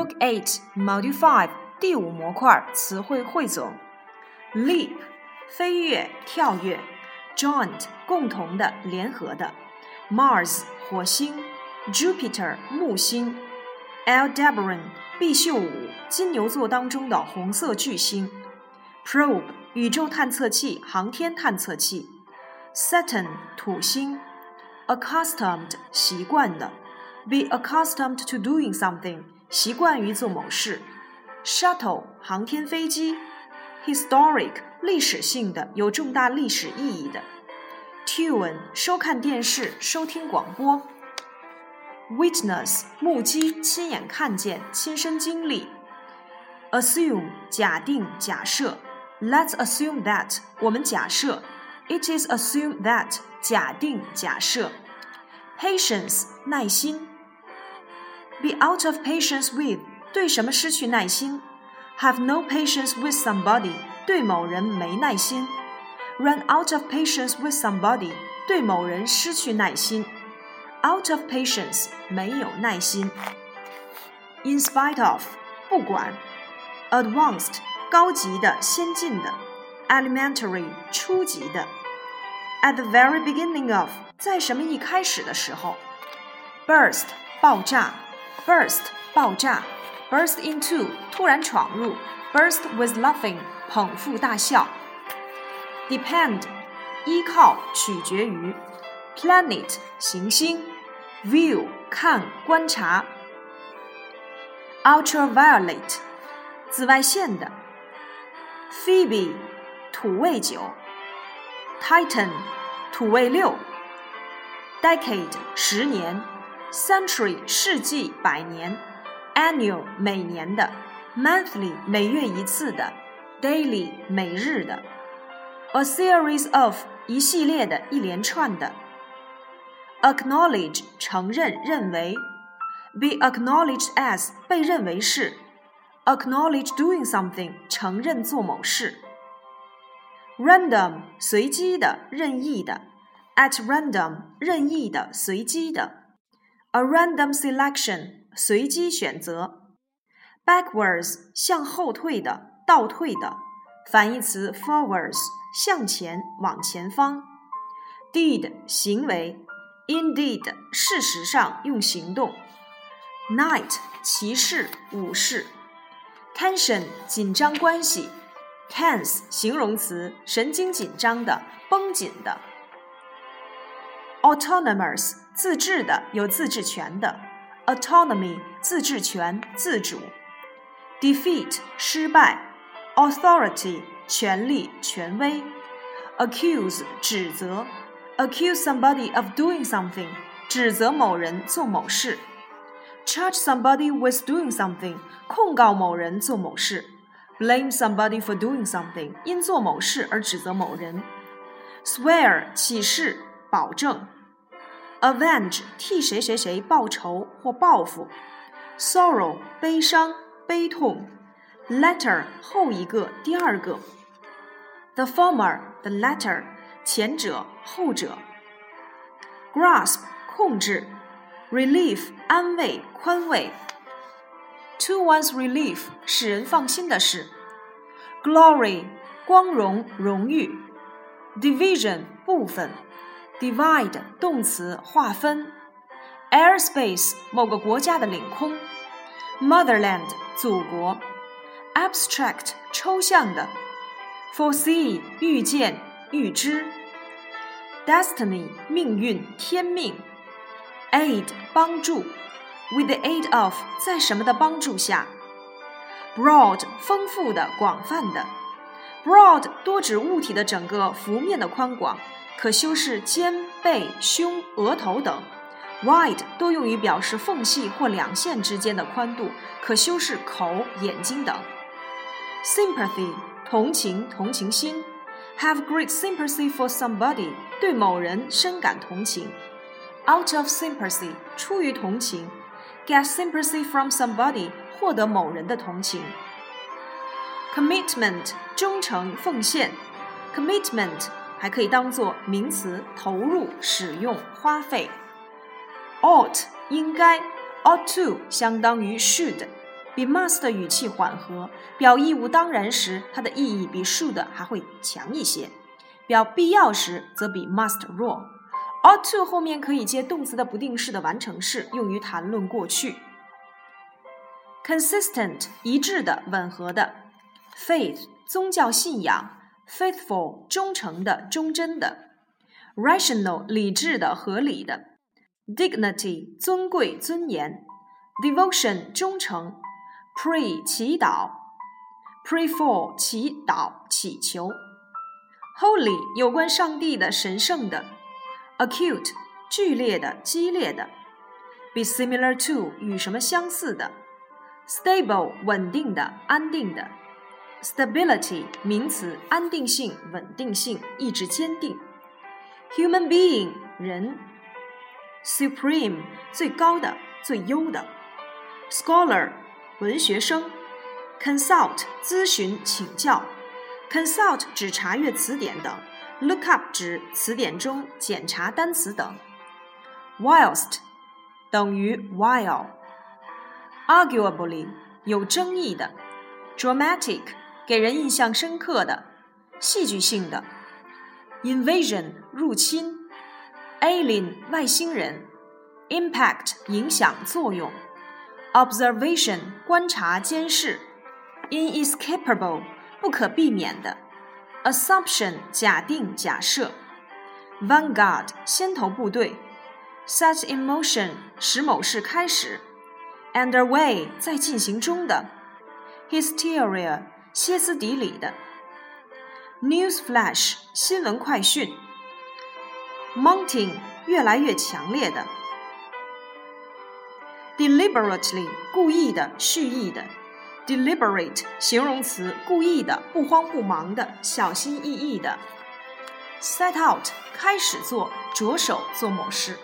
Book Eight, Module Five，第五模块词汇汇总。Leap，飞跃、跳跃。Joint，共同的、联合的。Mars，火星。Jupiter，木星。Aldebaran，毕宿五，金牛座当中的红色巨星。Probe，宇宙探测器、航天探测器。Saturn，土星。Accustomed，习惯的。Be accustomed to doing something，习惯于做某事。Shuttle，航天飞机。Historic，历史性的，有重大历史意义的。Tune，收看电视，收听广播。Witness，目击，亲眼看见，亲身经历。Assume，假定，假设。Let's assume that，我们假设。It is assumed that，假定，假设。Patience，耐心。 Be out of patience with，对什么失去耐心？Have no patience with somebody，对某人没耐心。Run out of patience with somebody，对某人失去耐心。Out of patience，没有耐心。In spite of，不管。Advanced，高级的、先进的。Elementary，初级的。At the very beginning of，在什么一开始的时候。Burst，爆炸。 burst 爆炸，burst into 突然闯入，burst with laughing 捧腹大笑，depend 依靠取决于，planet 行星，view 看观察，ultraviolet 紫外线的，Phoebe 土卫九，Titan 土卫六，decade 十年。century 世纪百年，annual 每年的，monthly 每月一次的，daily 每日的，a series of 一系列的，一连串的，acknowledge 承认认为，be acknowledged as 被认为是，acknowledge doing something 承认做某事，random 随机的任意的，at random 任意的随机的。 A random selection，随机选择。Backwards，向后退的，倒退的。反义词 forwards，向前，往前方。Did，行为。Indeed，事实上，用行动。Knight，骑士，武士。Tension，紧张关系。Tense，形容词，神经紧张的，绷紧的。Autonomous。自治的，有自治权的；autonomy，自治权、自主；defeat，失败；authority，权力、权威；accuse，指责；accuse somebody of doing something，指责某人做某事；charge somebody with doing something，控告某人做某事；blame somebody for doing something，因做某事而指责某人；swear，起誓、 保证；avenge 替谁谁谁报仇或报复；sorrow 悲伤、悲痛；latter 后一个、第二个；the former the latter 前者、后者；grasp 控制；relief 安慰、宽慰。To one's relief 使人放心的事，glory 光荣、荣誉，division 部分。divide 动词划分，airspace 某个国家的领空，motherland 祖国，abstract 抽象的，foresee 预见预知，destiny 命运天命，aid 帮助，with the aid of 在什么的帮助下，broad 丰富的广泛的，broad 多指物体的整个幅面的宽广。 可修饰肩、背、胸、额头等；wide 多用于表示缝隙或两线之间的宽度，可修饰口、眼睛等。sympathy 同情、同情心；have great sympathy for somebody 对某人深感同情。out of sympathy 出于同情；get sympathy from somebody 获得某人的同情。commitment 忠诚、奉献；commitment 还可以当做名词，投入、使用、花费。ought 应该，ought to 相当于 should，比 must 的语气缓和，表义务当然时，它的意义比 should 还会强一些；表必要时，则比 must 弱。ought to 后面可以接动词的不定式的完成式，用于谈论过去。consistent 一致的、吻合的；faith 宗教信仰 ；faithful 忠诚的、忠贞的；rational 理智的、合理的；dignity 尊贵、尊严；devotion 忠诚；pray 祈祷；pray for 祈祷、祈求；holy 有关上帝的、神圣的；acute 剧烈的、激烈的；be similar to 与什么相似的。stable 稳定的、安定的 ；stability 名词，安定性、稳定性、意志坚定；human being 人；supreme 最高的、最优的；scholar 文学生；consult 咨询、请教；consult 指查阅词典等；look up 指词典中检查单词等；whilst 等于 while。arguably 有争议的，dramatic 给人印象深刻的，戏剧性的，invasion 入侵，alien 外星人，impact 影响作用，observation 观察监视，inescapable 不可避免的，assumption 假定假设，vanguard 先头部队，set in motion 使某事开始。underway 在进行中的，hysteria 歇斯底里的，news flash 新闻快讯，mounting 越来越强烈的，deliberately 故意的、蓄意的，deliberate 形容词故意的、不慌不忙的、小心翼翼的，set out 开始做、着手做某事。